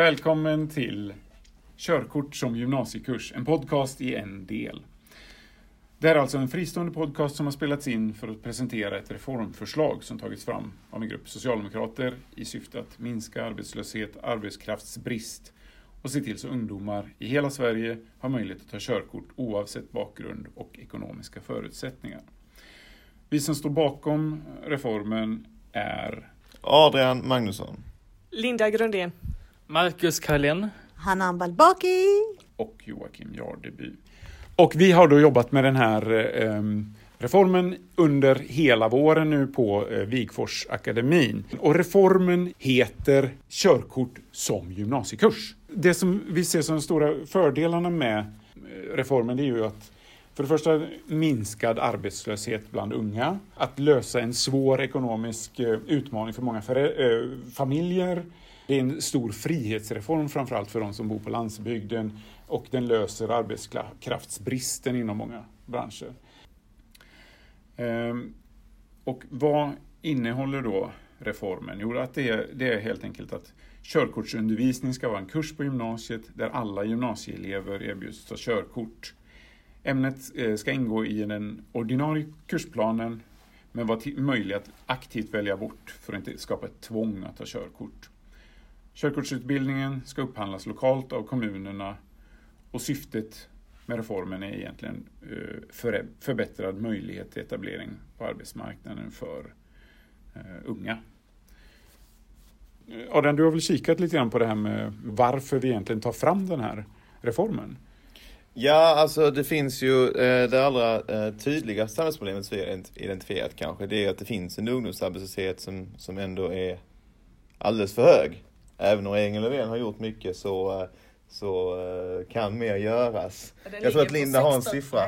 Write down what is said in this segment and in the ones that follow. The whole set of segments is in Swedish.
Välkommen till Körkort som gymnasiekurs, en podcast i en del. Det är alltså en fristående podcast som har spelats in för att presentera ett reformförslag som tagits fram av en grupp socialdemokrater i syfte att minska arbetslöshet, arbetskraftsbrist och se till så ungdomar i hela Sverige har möjlighet att ta körkort oavsett bakgrund och ekonomiska förutsättningar. Vi som står bakom reformen är Adrian Magnusson. Linda Grundén. Marcus Karlén. Hanan Balbaki. och Joakim Jardeby. Och vi har då jobbat med den här eh, reformen under hela våren nu på eh, Wigfors akademin. Och reformen heter Körkort som gymnasiekurs. Det som vi ser som de stora fördelarna med eh, reformen det är ju att för det första minskad arbetslöshet bland unga, att lösa en svår ekonomisk eh, utmaning för många eh, familjer. Det är en stor frihetsreform framförallt för de som bor på landsbygden och den löser arbetskraftsbristen inom många branscher. Ehm, och vad innehåller då reformen? Jo, att det, är, det är helt enkelt att körkortsundervisning ska vara en kurs på gymnasiet där alla gymnasieelever erbjuds ta körkort. Ämnet eh, ska ingå i den ordinarie kursplanen men vara möjlig att aktivt välja bort för att inte skapa ett tvång att ta körkort. Körkortsutbildningen ska upphandlas lokalt av kommunerna och syftet med reformen är egentligen eh, förbättrad möjlighet till etablering på arbetsmarknaden för eh, unga. Eh, Adrian, du har väl kikat lite grann på det här med varför vi egentligen tar fram den här reformen? Ja, alltså det finns ju det allra tydligaste samhällsproblemet som vi har identifierat kanske, det är att det finns en ungdomsarbetslöshet som, som ändå är alldeles för hög. Även om regeringen Löfven har gjort mycket så, eh, så eh, kan mer göras. Jag tror att Linda har en siffra.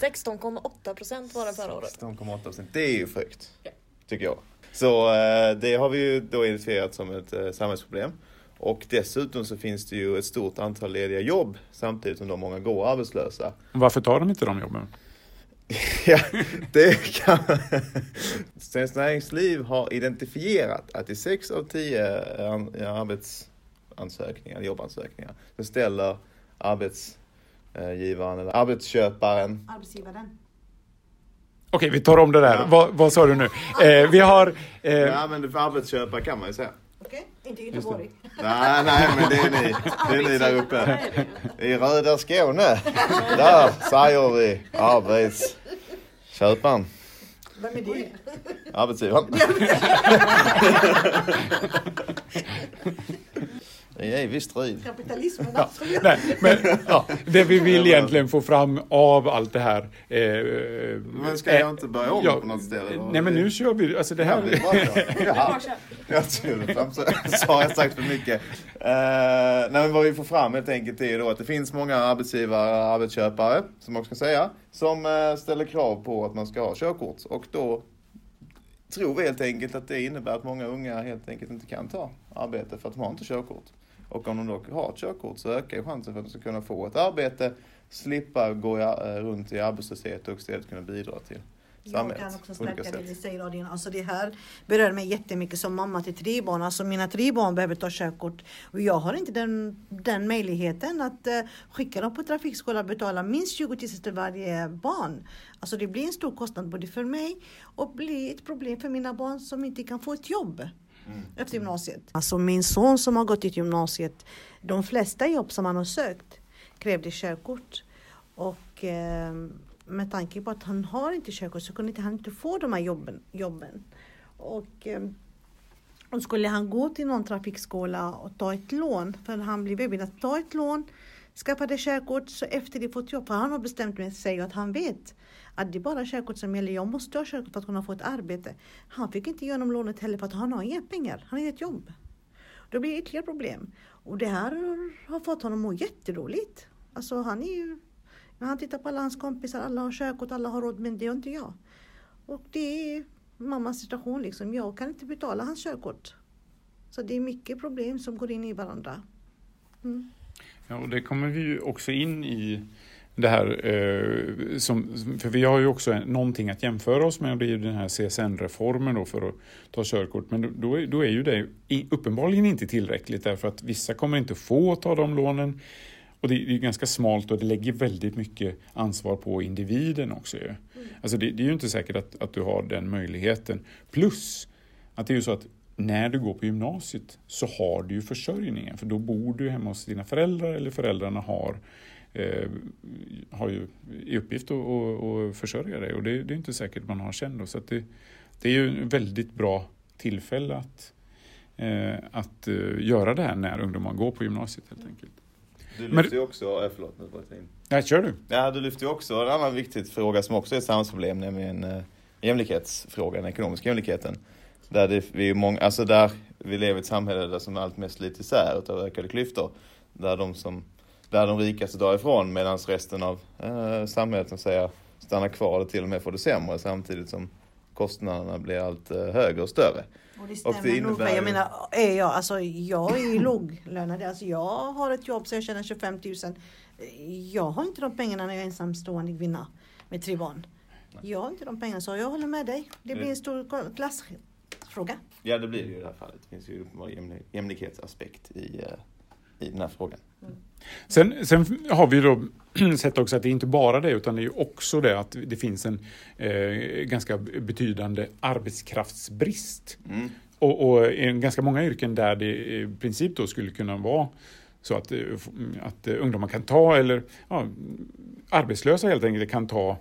16,8 procent var den förra året. 16,8 procent, det är ju högt. Ja. Tycker jag. Så eh, det har vi ju då identifierat som ett samhällsproblem. Och dessutom så finns det ju ett stort antal lediga jobb samtidigt som de många går arbetslösa. Varför tar de inte de jobben? Ja, det kan Svenskt Näringsliv har identifierat att i sex av tio an- arbetsansökningar, jobbansökningar, så ställer arbetsgivaren eller arbetsköparen Arbetsgivaren. Okej, vi tar om det där. Ja. Vad, vad sa du nu? Eh, vi har... Eh, Ja men för arbetsköpare kan man ju säga. Okej, inte Göteborg. Nej, nej men det är ni. Det är ni där uppe. I röda Skåne. Där säger vi arbetsköparen. Vem är det? Det är visst strid. Kapitalismen, Ja, absolut. nej, men, ja, det vi vill egentligen få fram av allt det här. Eh, Men ska jag inte börja om ja, på något ställe? Nej, men nu kör vi. Alltså det Ja, det är här. bra så. Ja. Jag tror så, så har jag sagt för mycket. Uh, nej, men vad vi får fram helt enkelt är då att det finns många arbetsgivare och arbetsköpare, som man ska säga, som eh, ställer krav på att man ska ha körkort. Och då tror vi helt enkelt att det innebär att många unga helt enkelt inte kan ta arbete för att de har inte körkort. Och om de då har ett körkort så ökar ju chansen för att de ska kunna få ett arbete, slippa gå eh, runt i arbetslöshet och istället kunna bidra till Jag samhället. kan också stärka det du säger Adrian. Alltså det här berör mig jättemycket som mamma till tre barn. Alltså mina tre barn behöver ta körkort. Och jag har inte den, den möjligheten att uh, skicka dem på trafikskola och betala minst 20 000 till varje barn. Alltså det blir en stor kostnad både för mig och blir ett problem för mina barn som inte kan få ett jobb. Mm. Efter gymnasiet. Alltså min son som har gått i gymnasiet, de flesta jobb som han har sökt krävde körkort. Och eh, med tanke på att han har inte körkort så kunde inte han inte få de här jobben. jobben. Och, eh, och skulle han gå till någon trafikskola och ta ett lån, för han blev erbjuden att ta ett lån, skaffade körkort, så efter det fått jobb, för han har bestämt med sig att han vet att det är bara körkort som gäller. Jag måste ha körkort för att kunna få ett arbete. Han fick inte igenom lånet heller för att han har inga pengar. Han har inget jobb. Då blir det ytterligare problem. Och det här har fått honom att må jätteroligt. Alltså han är ju... När han tittar på alla hans kompisar, alla har körkort, alla har råd, men det har inte jag. Och det är mammas situation liksom. Jag kan inte betala hans körkort. Så det är mycket problem som går in i varandra. Mm. Ja, och det kommer vi ju också in i det här eh, som, för vi har ju också någonting att jämföra oss med och det är ju den här CSN-reformen då för att ta körkort. Men då, är- då är ju det uppenbarligen inte tillräckligt därför att vissa kommer inte få ta de lånen. Och det är är ganska smalt och det lägger väldigt mycket ansvar på individen också. Ju. Alltså det, det är ju inte säkert att, att du har den möjligheten. Plus att det är ju så att när du går på gymnasiet så har du ju försörjningen för då bor du hemma hos dina föräldrar eller föräldrarna har, eh, har ju i uppgift att, att, att försörja dig och det, det är inte säkert man har sen. Så det, det är ju ett väldigt bra tillfälle att, eh, att eh, göra det här när ungdomar går på gymnasiet helt enkelt. Du lyfter ju också, eh, förlåt nu bara in. Ja, kör du. Ja, du lyfter ju också en annan viktig fråga som också är ett samhällsproblem, nämligen eh, jämlikhetsfrågan, den ekonomiska jämlikheten. Där, det, vi är många, alltså där vi lever i ett samhälle där som allt mest slits isär utav ökade klyftor. Där de, som, där de rikaste drar ifrån medan resten av eh, samhället som säger, stannar kvar eller till och med får det sämre samtidigt som kostnaderna blir allt eh, högre och större. Och det Och stämmer det nog. Jag ju- menar, är jag, alltså, jag är ju låglönad. Alltså, jag har ett jobb så jag tjänar 25 000. Jag har inte de pengarna när jag är ensamstående kvinna med tre barn. Jag har inte de pengarna så jag håller med dig. Det blir en stor klassfråga. Ja, det blir det ju i det här fallet. Det finns ju uppenbar jämlik- jämlikhetsaspekt i, eh, i den här frågan. Sen, sen har vi då sett också att det är inte bara det utan det är ju också det att det finns en eh, ganska betydande arbetskraftsbrist. Mm. Och, och i ganska många yrken där det i princip då skulle kunna vara så att, eh, att eh, ungdomar kan ta, eller ja, arbetslösa helt enkelt kan ta eh,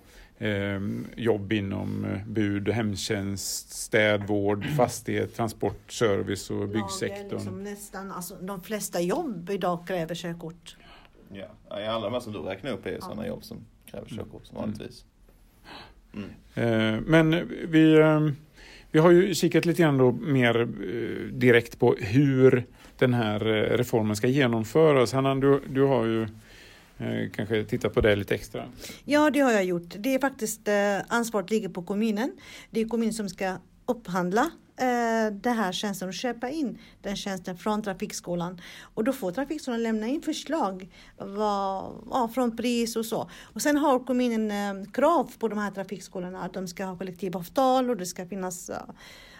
jobb inom eh, bud, hemtjänst, städvård, fastighet, transport, service och byggsektorn. Liksom nästan, alltså, de flesta jobb idag kräver körkort. Ja, ja, alla de här som du räknar upp är ju sådana jobb som kräver körkort som vanligtvis. Eh, Men vi, eh, vi har ju kikat lite grann då mer eh, direkt på hur den här eh, reformen ska genomföras. Hanna, du, du har ju eh, Eh, kanske titta på det lite extra. Ja, det har jag gjort. Det är faktiskt eh, ansvaret ligger på kommunen. Det är kommunen som ska upphandla eh, den här tjänsten och köpa in den tjänsten från Trafikskolan. Och då får Trafikskolan lämna in förslag vad, ja, från pris och så. Och sen har kommunen eh, krav på de här trafikskolorna att de ska ha kollektivavtal och det ska finnas eh,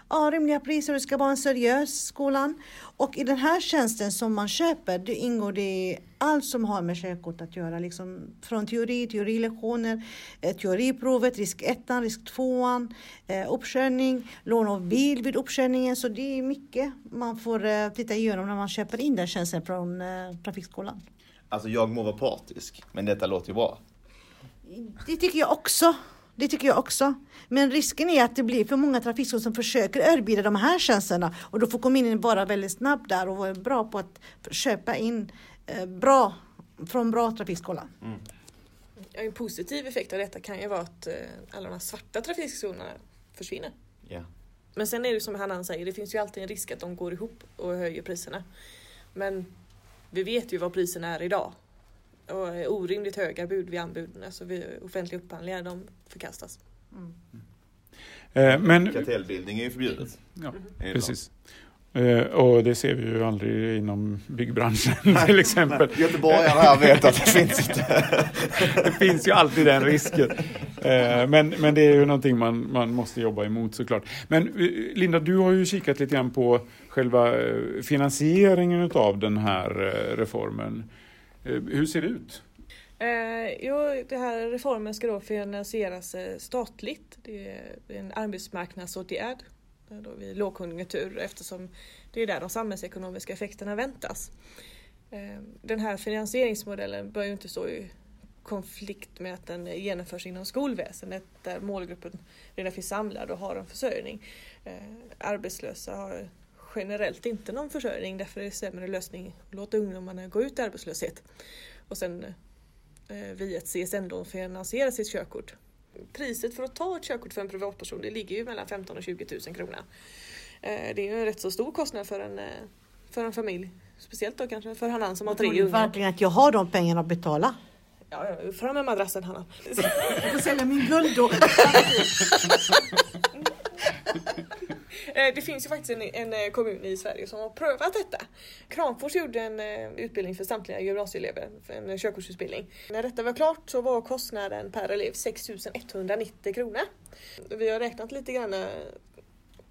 ja, rimliga priser och det ska vara en seriös skolan. Och i den här tjänsten som man köper, det ingår det allt som har med körkort att göra. Liksom från teori, teorilektioner, eh, teoriprovet, risk 1, risk 2, eh, uppkörning, lån av bil vid uppkörningen. Så det är mycket man får eh, titta igenom när man köper in den tjänsten från Trafikskolan. Alltså jag må vara partisk, men detta låter ju bra. Det tycker jag också. Det tycker jag också. Men risken är att det blir för många trafikskolor som försöker erbjuda de här tjänsterna och då får kommunen vara väldigt snabb där och vara bra på att köpa in eh, bra från bra trafikskola. Ja, En positiv effekt av detta kan ju vara att eh, alla de här svarta trafikskolorna försvinner. Ja. Men sen är det som Hannan säger, det finns ju alltid en risk att de går ihop och höjer priserna. Men vi vet ju vad priserna är idag. Och orimligt höga bud vid anbuden, alltså vid offentliga upphandlingar, de förkastas. Eh, Men, Kartellbildning är ju förbjudet. ja, det precis. Eh, Och det ser vi ju aldrig inom byggbranschen till exempel. Göteborgarna här vet att det finns inte. Det finns ju alltid den risken. Eh, Men, men det är ju någonting man, man måste jobba emot såklart. Men Linda, du har ju kikat lite grann på själva finansieringen av den här eh, reformen. Eh, hur ser det ut? Eh, jo, den här reformen ska då finansieras eh, statligt. Det är en arbetsmarknadsåtgärd då vid lågkonjunktur eftersom det är där de samhällsekonomiska effekterna väntas. Eh, den här finansieringsmodellen bör ju inte stå i konflikt med att den genomförs inom skolväsendet där målgruppen redan finns samlad och har en försörjning. Eh, arbetslösa har generellt inte någon försörjning därför är det sämre lösning att låta ungdomarna gå ut i arbetslöshet och sen eh, via ett CSN-lån finansiera sitt körkort. Priset för att ta ett körkort för en privatperson det ligger ju mellan 15 och 20 000 kronor. Eh, det är ju en rätt så stor kostnad för en, eh, för en familj. Speciellt då kanske för Hanan som har Tror tre du ungar. verkligen att jag har de pengarna att betala? Ja, ja, fram med madrassen Hanna. Jag får sälja min guld då. Eh, Det finns ju faktiskt en, en eh, kommun i Sverige som har prövat detta. Kramfors gjorde en eh, utbildning för samtliga gymnasieelever, för en körkortsutbildning. När detta var klart så var kostnaden per elev 6 190 kronor. Vi har räknat lite grann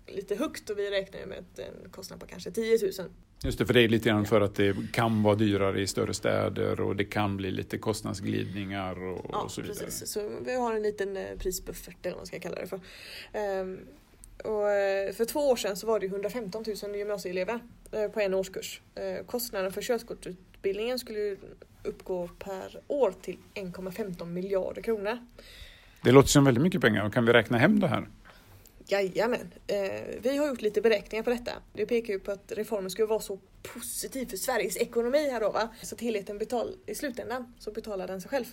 lite högt och vi räknar med att en kostnad på kanske 10 000. Just det, för det är lite grann för att det kan vara dyrare i större städer och det kan bli lite kostnadsglidningar och, Ja, och så vidare. precis. Så vi har en liten prisbuffert eller vad man ska kalla det för. Ehm, och eh, för två år sedan så var det 115 000 gymnasieelever eh, på en årskurs. Eh, Kostnaden för körkortsutbildningen skulle uppgå per år till 1,15 miljarder kronor. Det låter som väldigt mycket pengar. Kan vi räkna hem det här? Jajamän, vi har gjort lite beräkningar på detta. Det pekar ju på att reformen skulle vara så positiv för Sveriges ekonomi här då va. Så att helheten betal, i slutändan så betalar den sig själv.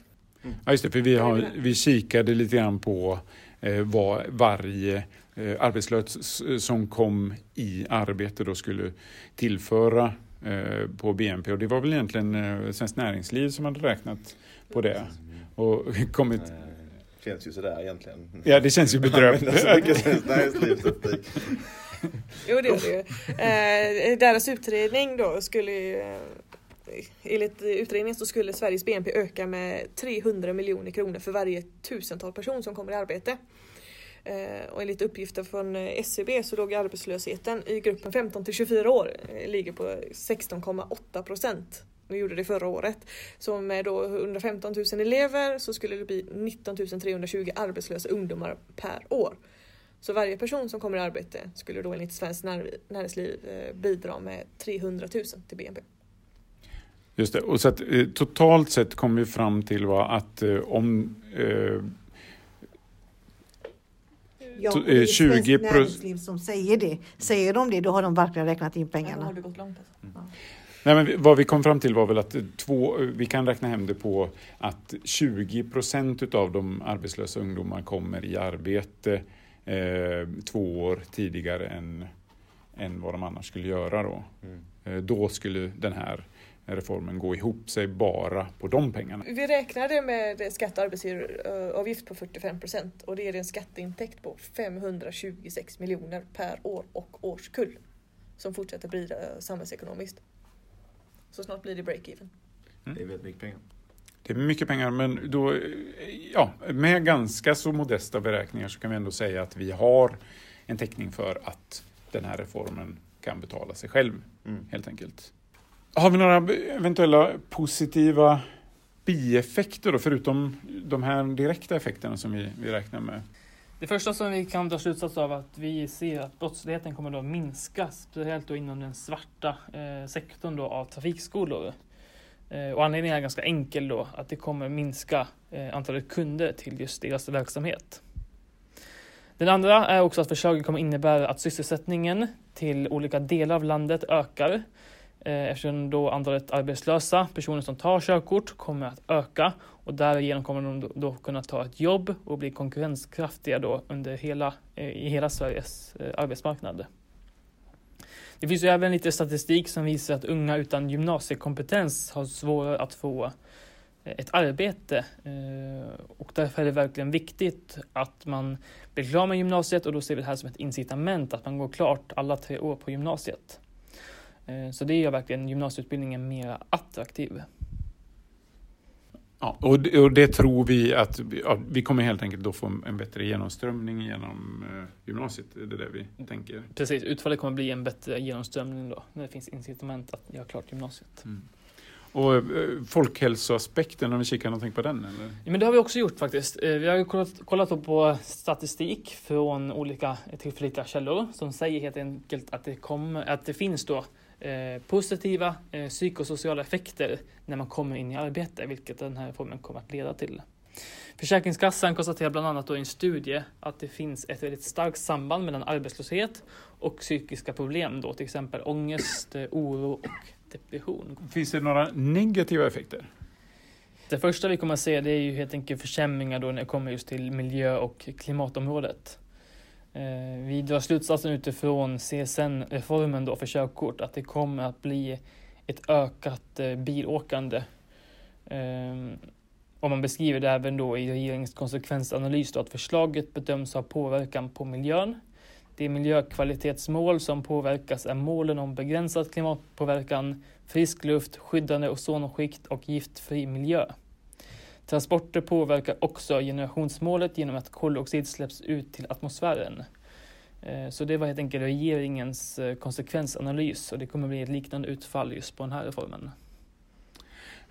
Ja, just det, för vi, har, vi kikade lite grann på eh, vad varje eh, arbetslös som kom i arbete då skulle tillföra eh, på BNP och det var väl egentligen Svenskt Näringsliv som hade räknat på det och kommit Eh, Känns ju sådär egentligen. Ja, det känns ju bedrövligt. Men så mycket Svenskt Näringslivsstatistik. Jo det gör det ju. Eh, deras utredning då skulle ju, enligt utredningen så skulle Sveriges BNP öka med 300 miljoner kronor för varje tusental person som kommer i arbete. Eh, och enligt uppgifter från eh, SCB så låg arbetslösheten i gruppen 15 till 24 år eh, ligger på 16,8 procent. Vi gjorde det förra året. Så med då 115 000 elever så skulle det bli 19 320 arbetslösa ungdomar per år. Så varje person som kommer i arbete skulle då enligt Svenskt Näringsliv bidra med 300 000 till BNP. Just det, och så att eh, totalt sett kom vi fram till var att eh, om eh, Ja, och det är eh, 20 Svenskt pro- Näringsliv som säger det. Säger de det, då har de verkligen räknat in pengarna. det gått långt alltså. Nej, men vad vi kom fram till var väl att två, vi kan räkna hem det på att 20 procent av de arbetslösa ungdomar kommer i arbete eh, två år tidigare än, än vad de annars skulle göra. Då. Mm. Eh, då skulle den här reformen gå ihop sig bara på de pengarna. Vi räknade med skatt och arbetsgivaravgift på 45 procent och det är en skatteintäkt på 526 miljoner per år och årskull som fortsätter bidra samhällsekonomiskt. Så snart blir det break-even. Det är väldigt mycket pengar. Det är mycket pengar, men då, eh, ja, med ganska så modesta beräkningar så kan vi ändå säga att vi har en täckning för att den här reformen kan betala sig själv, Mm. helt enkelt. Har vi några eventuella positiva bieffekter då, förutom de här direkta effekterna som vi, vi räknar med? Det första som vi kan dra slutsats av är att vi ser att brottsligheten kommer att minska, speciellt då inom den svarta eh, sektorn då av trafikskolor. Eh, och anledningen är ganska enkel då, att det kommer minska eh, antalet kunder till just deras verksamhet. Den andra är också att förslaget kommer innebära att sysselsättningen till olika delar av landet ökar eh, Eh, eftersom då antalet arbetslösa personer som tar körkort kommer att öka och därigenom kommer de då- kunna ta ett jobb och bli konkurrenskraftiga då under hela, eh, i hela Sveriges eh, arbetsmarknad. Det finns ju även lite statistik som visar att unga utan gymnasiekompetens har svårare att få ett arbete och därför är det verkligen viktigt att man blir klar med gymnasiet och då ser vi det här som ett incitament att man går klart alla tre år på gymnasiet. Eh, Så det gör verkligen gymnasieutbildningen mer attraktiv. Ja, och, det, och det tror vi att ja, vi kommer helt enkelt då få en bättre genomströmning genom eh, gymnasiet. Det är det vi tänker. Precis, utfallet kommer bli en bättre genomströmning då när det finns incitament att göra klart gymnasiet. Och eh, folkhälsoaspekten, om vi kikar någonting på den? Eller? Ja, men det har vi också gjort faktiskt. Vi har kollat, kollat på statistik från olika tillförlitliga källor som säger helt enkelt att det, kommer, att det finns då eh, positiva eh, psykosociala effekter när man kommer in i arbete, vilket den här reformen kommer att leda till. Försäkringskassan konstaterar bland annat i en studie att det finns ett väldigt starkt samband mellan arbetslöshet och psykiska problem, då, till exempel ångest, eh, oro och depression. Finns det några negativa effekter? Det första vi kommer att se det är ju helt enkelt försämringar då när det kommer just till miljö och klimatområdet. Eh, vi drar slutsatsen utifrån CSN-reformen då för körkort att det kommer att bli ett ökat eh, bilåkande. Eh, och man beskriver det även då i regeringens konsekvensanalys då att förslaget bedöms ha påverkan på miljön. De miljökvalitetsmål som påverkas är målen om begränsad klimatpåverkan, frisk luft, skyddande ozonskikt och giftfri miljö. Transporter påverkar också generationsmålet genom att koldioxid släpps ut till atmosfären. Eh, så det var helt enkelt regeringens eh, konsekvensanalys och det kommer bli ett liknande utfall just på den här reformen.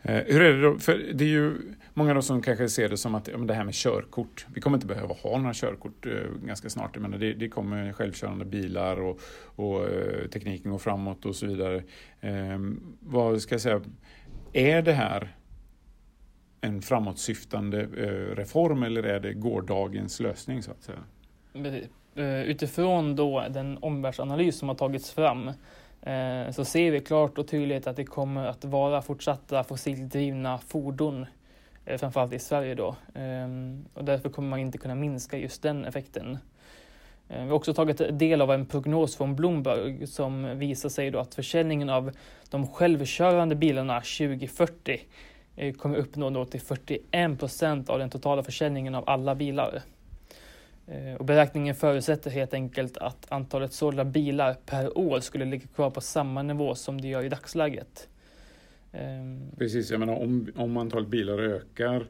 Eh, hur är det då? För det är ju många då som kanske ser det som att ja, det här med körkort, vi kommer inte behöva ha några körkort eh, ganska snart. Jag det, det kommer självkörande bilar och, och eh, tekniken går framåt och så vidare. Eh, vad ska jag säga, är det här en framåtsyftande eh, reform eller är det gårdagens lösning så att säga? Eh, utifrån då den omvärldsanalys som har tagits fram Eh, så ser vi klart och tydligt att det kommer att vara fortsatta fossildrivna fordon, eh, framförallt i Sverige då. Eh, och därför kommer man inte kunna minska just den effekten. Eh, vi har också tagit del av en prognos från Bloomberg som visar sig då att försäljningen av de självkörande bilarna 2040 kommer uppnå då till 41 procent av den totala försäljningen av alla bilar. Eh, och beräkningen förutsätter helt enkelt att antalet sålda bilar per år skulle ligga kvar på samma nivå som det gör i dagsläget. Ehm, Precis, jag menar om, om antalet bilar ökar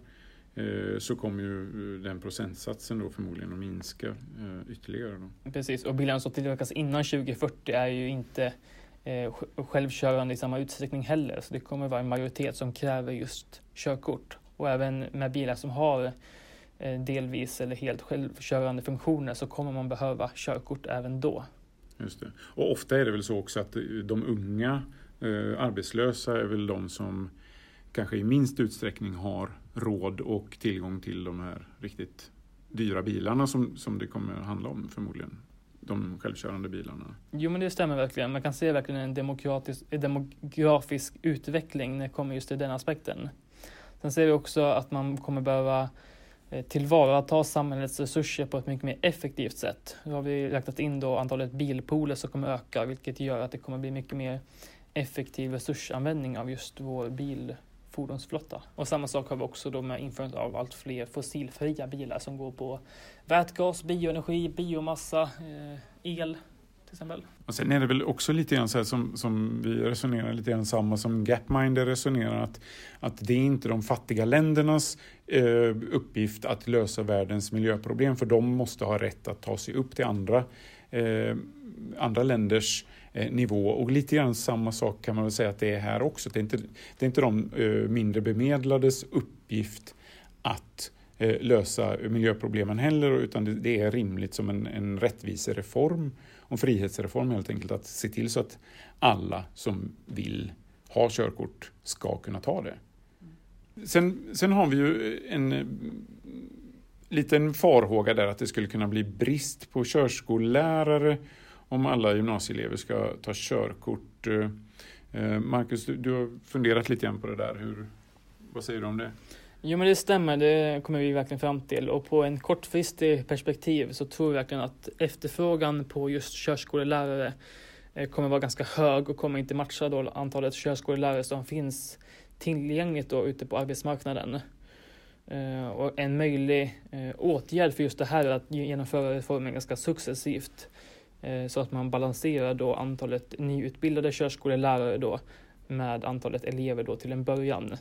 eh, så kommer ju den procentsatsen då förmodligen att minska eh, ytterligare. Då. Precis, och bilarna som tillverkas innan 2040 är ju inte Eh, självkörande i samma utsträckning heller. Så det kommer vara en majoritet som kräver just körkort. Och även med bilar som har Eh, delvis eller helt självkörande funktioner så kommer man behöva körkort även då. Just det. Och ofta är det väl så också att eh, de unga eh, arbetslösa är väl de som kanske i minst utsträckning har råd och tillgång till de här riktigt dyra bilarna som, som det kommer handla om förmodligen. De självkörande bilarna. Jo men det stämmer verkligen. Man kan se verkligen en demokratisk, demografisk utveckling när det kommer just till den aspekten. Sen ser vi också att man kommer behöva eh, tillvarata samhällets resurser på ett mycket mer effektivt sätt. Nu har vi räknat in då antalet bilpooler som kommer öka vilket gör att det kommer bli mycket mer effektiv resursanvändning av just vår bil fordonsflotta. Och samma sak har vi också då med införandet av allt fler fossilfria bilar som går på vätgas, bioenergi, biomassa, eh, el till exempel. Och sen är det väl också lite grann så här som, som vi resonerar lite grann samma som Gapminder resonerar att, att det är inte de fattiga ländernas eh, uppgift att lösa världens miljöproblem för de måste ha rätt att ta sig upp till andra, eh, andra länders eh, Eh, nivå och lite grann samma sak kan man väl säga att det är här också. Det är inte, det är inte de eh, mindre bemedlades uppgift att eh, lösa miljöproblemen heller utan det, är rimligt som en, en rättvisereform och frihetsreform helt enkelt, att se till så att alla som vill ha körkort ska kunna ta det. Sen, sen har vi ju en liten farhåga där att det skulle kunna bli brist på körskollärare om alla gymnasieelever ska ta körkort. Eh, eh, Marcus, du, du har funderat lite grann på det där. Hur, vad säger du om det? Jo men det stämmer, det kommer vi verkligen fram till och på en kortfristig perspektiv så tror vi verkligen att efterfrågan på just körskolelärare eh, kommer vara ganska hög och kommer inte matcha då antalet körskolelärare som finns tillgängligt då ute på arbetsmarknaden. Och en möjlig åtgärd för just det här är att genomföra reformen ganska successivt Eh, så att man balanserar då antalet nyutbildade körskolelärare då med antalet elever då till en början.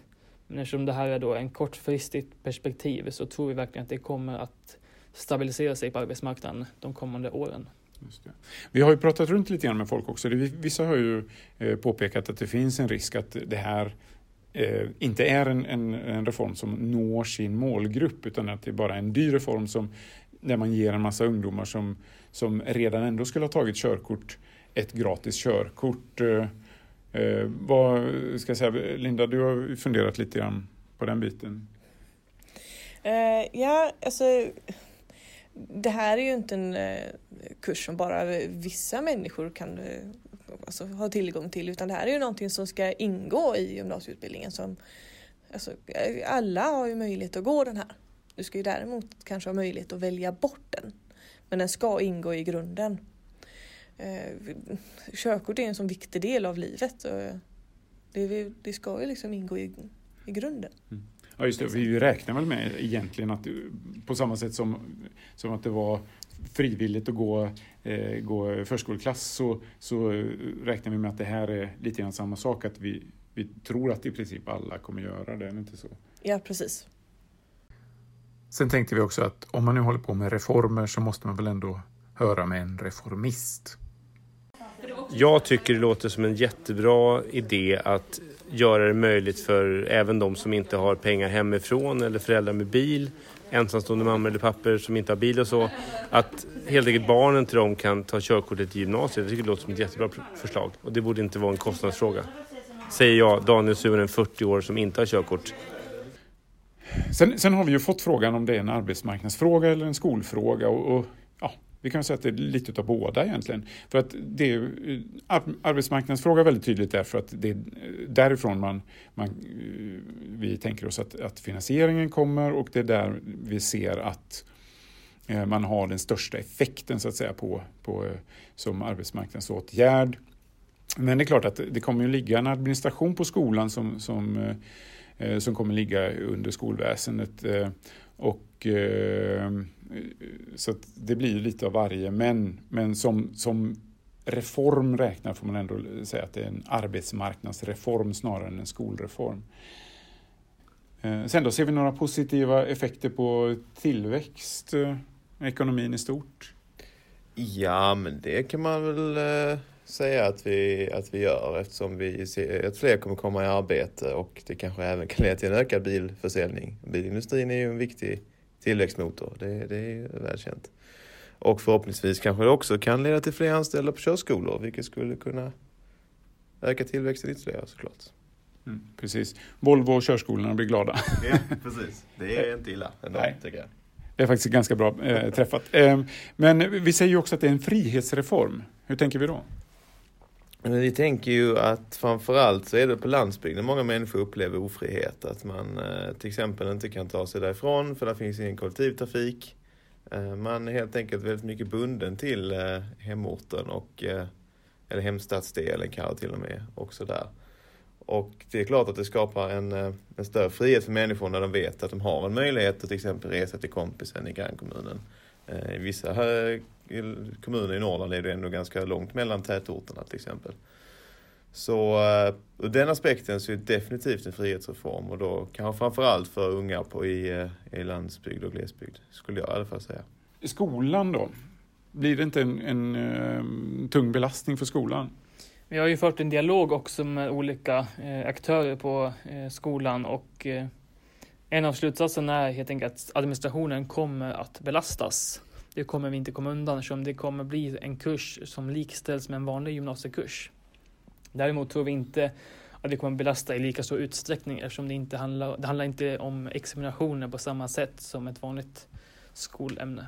Men eftersom det här är då en kortfristigt perspektiv så tror vi verkligen att det kommer att stabilisera sig på arbetsmarknaden de kommande åren. Vi har ju pratat runt lite grann med folk också. Vissa har ju eh, påpekat att det finns en risk att det här eh, inte är en, en, en, reform som når sin målgrupp utan att det är bara en dyr reform som, där man ger en massa ungdomar som, som redan ändå skulle ha tagit körkort ett gratis körkort. Eh, eh, vad ska jag säga, Linda, du har funderat lite grann på den biten. Eh, ja, alltså det här är ju inte en eh, kurs som bara vissa människor kan eh, alltså, ha tillgång till utan det här är ju någonting som ska ingå i gymnasieutbildningen. Som, alltså, alla har ju möjlighet att gå den här. Du ska ju däremot kanske ha möjlighet att välja bort den. Men den ska ingå i grunden eh, körkort är en så viktig del av livet. Och det, det ska ju liksom ingå i, i grunden. Mm. Ja just det, vi räknar väl med egentligen att på samma sätt som, som att det var frivilligt att gå, eh, gå förskoleklass så, så räknar vi med att det här är lite grann samma sak, att vi, vi tror att i princip alla kommer göra det, är det inte så? Ja, precis. Sen tänkte vi också att om man nu håller på med reformer så måste man väl ändå höra med en reformist. Jag tycker det låter som en jättebra idé att göra det möjligt för även de som inte har pengar hemifrån eller föräldrar med bil, ensamstående mammor eller papper som inte har bil och så, att helt enkelt barnen till dem kan ta körkortet i gymnasiet. Jag tycker det låter som ett jättebra förslag och det borde inte vara en kostnadsfråga. Säger jag, Daniel Suren, 40 år, som inte har körkort. Sen, sen, har vi ju fått frågan om det är en arbetsmarknadsfråga eller en skolfråga och, och ja, vi kan säga att det är lite av båda egentligen. För att det är eh, arbetsmarknadsfråga väldigt tydligt därför att det är därifrån man, man, eh, vi tänker oss att, att finansieringen kommer och det är där vi ser att eh, man har den största effekten så att säga på, på som arbetsmarknadsåtgärd. Men det är klart att det kommer att ligga en administration på skolan som, som, eh, Eh, som kommer ligga under skolväsendet. Eh, och eh, så det blir lite av varje, men, men som, som reform räknar får man ändå säga att det är en arbetsmarknadsreform snarare än en skolreform. Sen då ser vi några positiva effekter på tillväxt, ekonomin i stort? Ja, men det kan man väl säga att vi, att vi gör eftersom vi ser att fler kommer komma i arbete och det kanske även kan leda till en ökad bilförsäljning. Bilindustrin är ju en viktig tillväxtmotor. Det, det är välkänt. Och förhoppningsvis kanske det också kan leda till fler anställda på körskolor, vilket skulle kunna öka tillväxten ytterligare såklart. Mm, precis. Volvo och körskolorna blir glada. Ja, precis. Det är inte illa ändå, Nej. tycker jag. Det är faktiskt ganska bra eh, träffat. Eh, men vi säger ju också att det är en frihetsreform. Hur tänker vi då? Men vi tänker ju att framförallt så är det på landsbygden många människor upplever ofrihet. Att man eh, till exempel inte kan ta sig därifrån för där finns ingen kollektivtrafik. Eh, man är helt enkelt väldigt mycket bunden till eh, hemorten och eller hemstadsdelen kanske till och med också där. Och det är klart att det skapar en, en större frihet för människor när de vet att de har en möjlighet att till exempel resa till kompisen i grannkommunen. I vissa kommuner i Norrland är det ändå ganska långt mellan tätorterna till exempel. Så uh, ur den aspekten så är det definitivt en frihetsreform och då kanske framförallt för unga på, i, uh, i landsbygd och glesbygd, skulle jag i alla fall säga. I skolan då? Blir det inte en, en uh, tung belastning för skolan? Vi har ju fört en dialog också med olika aktörer på skolan och en av slutsatserna är helt enkelt att administrationen kommer att belastas. Det kommer vi inte komma undan eftersom det kommer bli en kurs som likställs med en vanlig gymnasiekurs. Däremot tror vi inte att det kommer belasta i lika stor utsträckning eftersom det inte handlar, det handlar inte om examinationer på samma sätt som ett vanligt skolämne.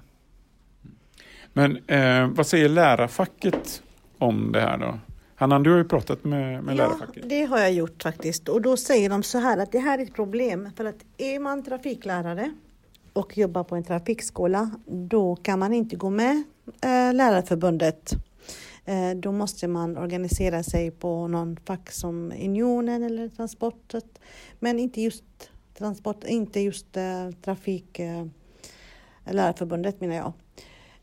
Men eh, vad säger lärarfacket om det här då? Hanna, du har ju pratat med, med ja, lärarfacket. det har jag gjort faktiskt. Och då säger de så här att det här är ett problem. För att är man trafiklärare och jobbar på en trafikskola, då kan man inte gå med eh, Lärarförbundet. Eh, då måste man organisera sig på någon fack som Unionen eller Transportet, men inte just transport, inte just eh, trafik, eh, Lärarförbundet menar jag.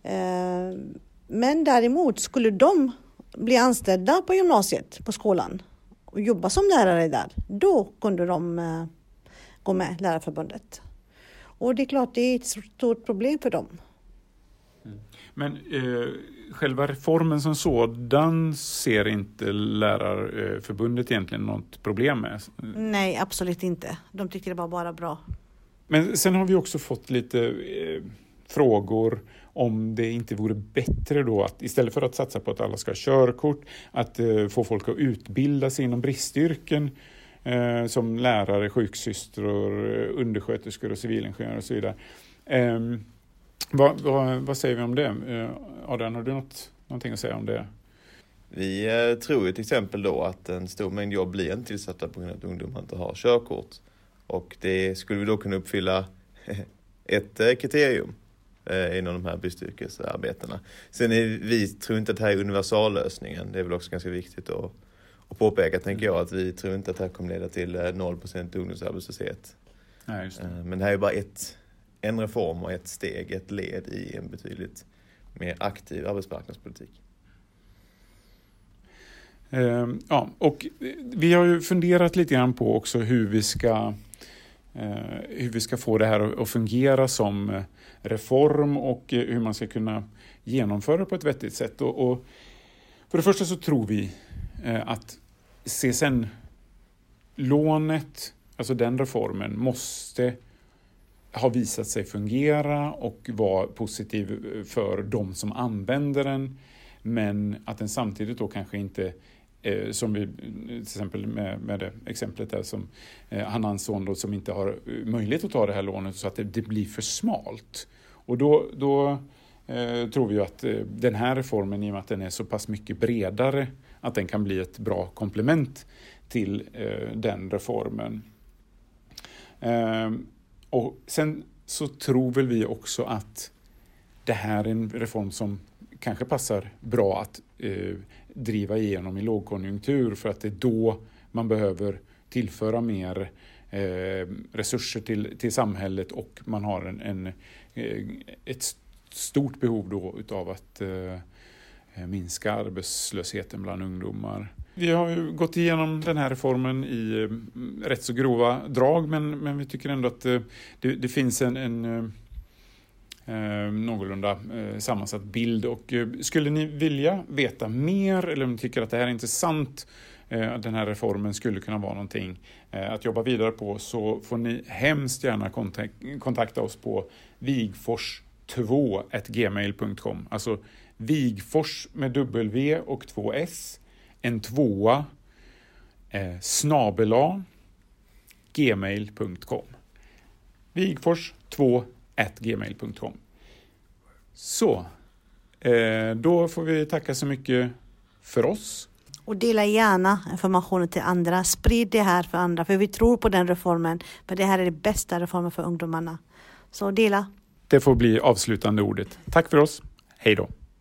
Eh, men däremot skulle de bli anställda på gymnasiet, på skolan och jobba som lärare där, då kunde de eh, gå med Lärarförbundet. Och det är klart, det är ett stort problem för dem. Mm. Men eh, själva reformen som sådan ser inte Lärarförbundet egentligen något problem med? Nej, absolut inte. De tycker det var bara bra. Men sen har vi också fått lite eh, frågor om det inte vore bättre då att istället för att satsa på att alla ska ha körkort, att eh, få folk att utbilda sig inom bristyrken Eh, som lärare, sjuksystrar, eh, undersköterskor och civilingenjörer och så vidare. Eh, vad, vad, vad, säger vi om det? Eh, Adrian, har du något, någonting att säga om det? Vi eh, tror ju till exempel då att en stor mängd jobb blir inte tillsatta på grund av att ungdomar inte har körkort. Och det skulle vi då kunna uppfylla ett kriterium inom de här bristyrkesarbetena. Sen är vi tror inte att det här är universallösningen. Det är väl också ganska viktigt att och påpeka, tänker jag, att vi tror inte att det här kommer leda till 0% eh, ungdomsarbetslöshet. Nej, det. Eh, men det här är bara ett, en reform och ett steg, ett led i en betydligt mer aktiv arbetsmarknadspolitik. Eh, ja, och vi har ju funderat lite grann på också hur vi ska, eh, hur vi ska få det här att, fungera som reform och hur man ska kunna genomföra det på ett vettigt sätt. Och, för det första så tror vi att CSN-lånet, alltså den reformen, måste ha visat sig fungera och vara positiv för de som använder den. Men att den samtidigt då kanske inte Eh, som vi, till exempel med, med det exemplet där som eh, Hanans son då, som inte har eh, möjlighet att ta det här lånet så att det, det blir för smalt. Och då, då eh, tror vi ju att eh, den här reformen, i och med att den är så pass mycket bredare, att den kan bli ett bra komplement till eh, den reformen. Eh, och sen så tror väl vi också att det här är en reform som kanske passar bra att eh, driva igenom i lågkonjunktur för att det är då man behöver tillföra mer eh, resurser till, till samhället och man har en, en eh, ett stort behov då utav att eh, Eh, minska arbetslösheten bland ungdomar. Vi har ju gått igenom den här reformen i mm, rätt så grova drag men, men vi tycker ändå att eh, det, det finns en, en eh, eh, någorlunda eh, sammansatt bild. Och, eh, skulle ni vilja veta mer eller om ni tycker att det här är intressant eh, den här reformen skulle kunna vara någonting eh, att jobba vidare på så får ni hemskt gärna kontak kontakta oss på vigfors2gmail.com Alltså Vigfors med W och två S, en tvåa, eh, snabela gmail.com Vigfors 2 gmail.com. Så, eh, då får vi tacka så mycket för oss. Och dela gärna informationen till andra. Sprid det här för andra, för vi tror på den reformen. För det här är det bästa reformen för ungdomarna. Så dela. Det får bli avslutande ordet. Tack för oss. Hej då.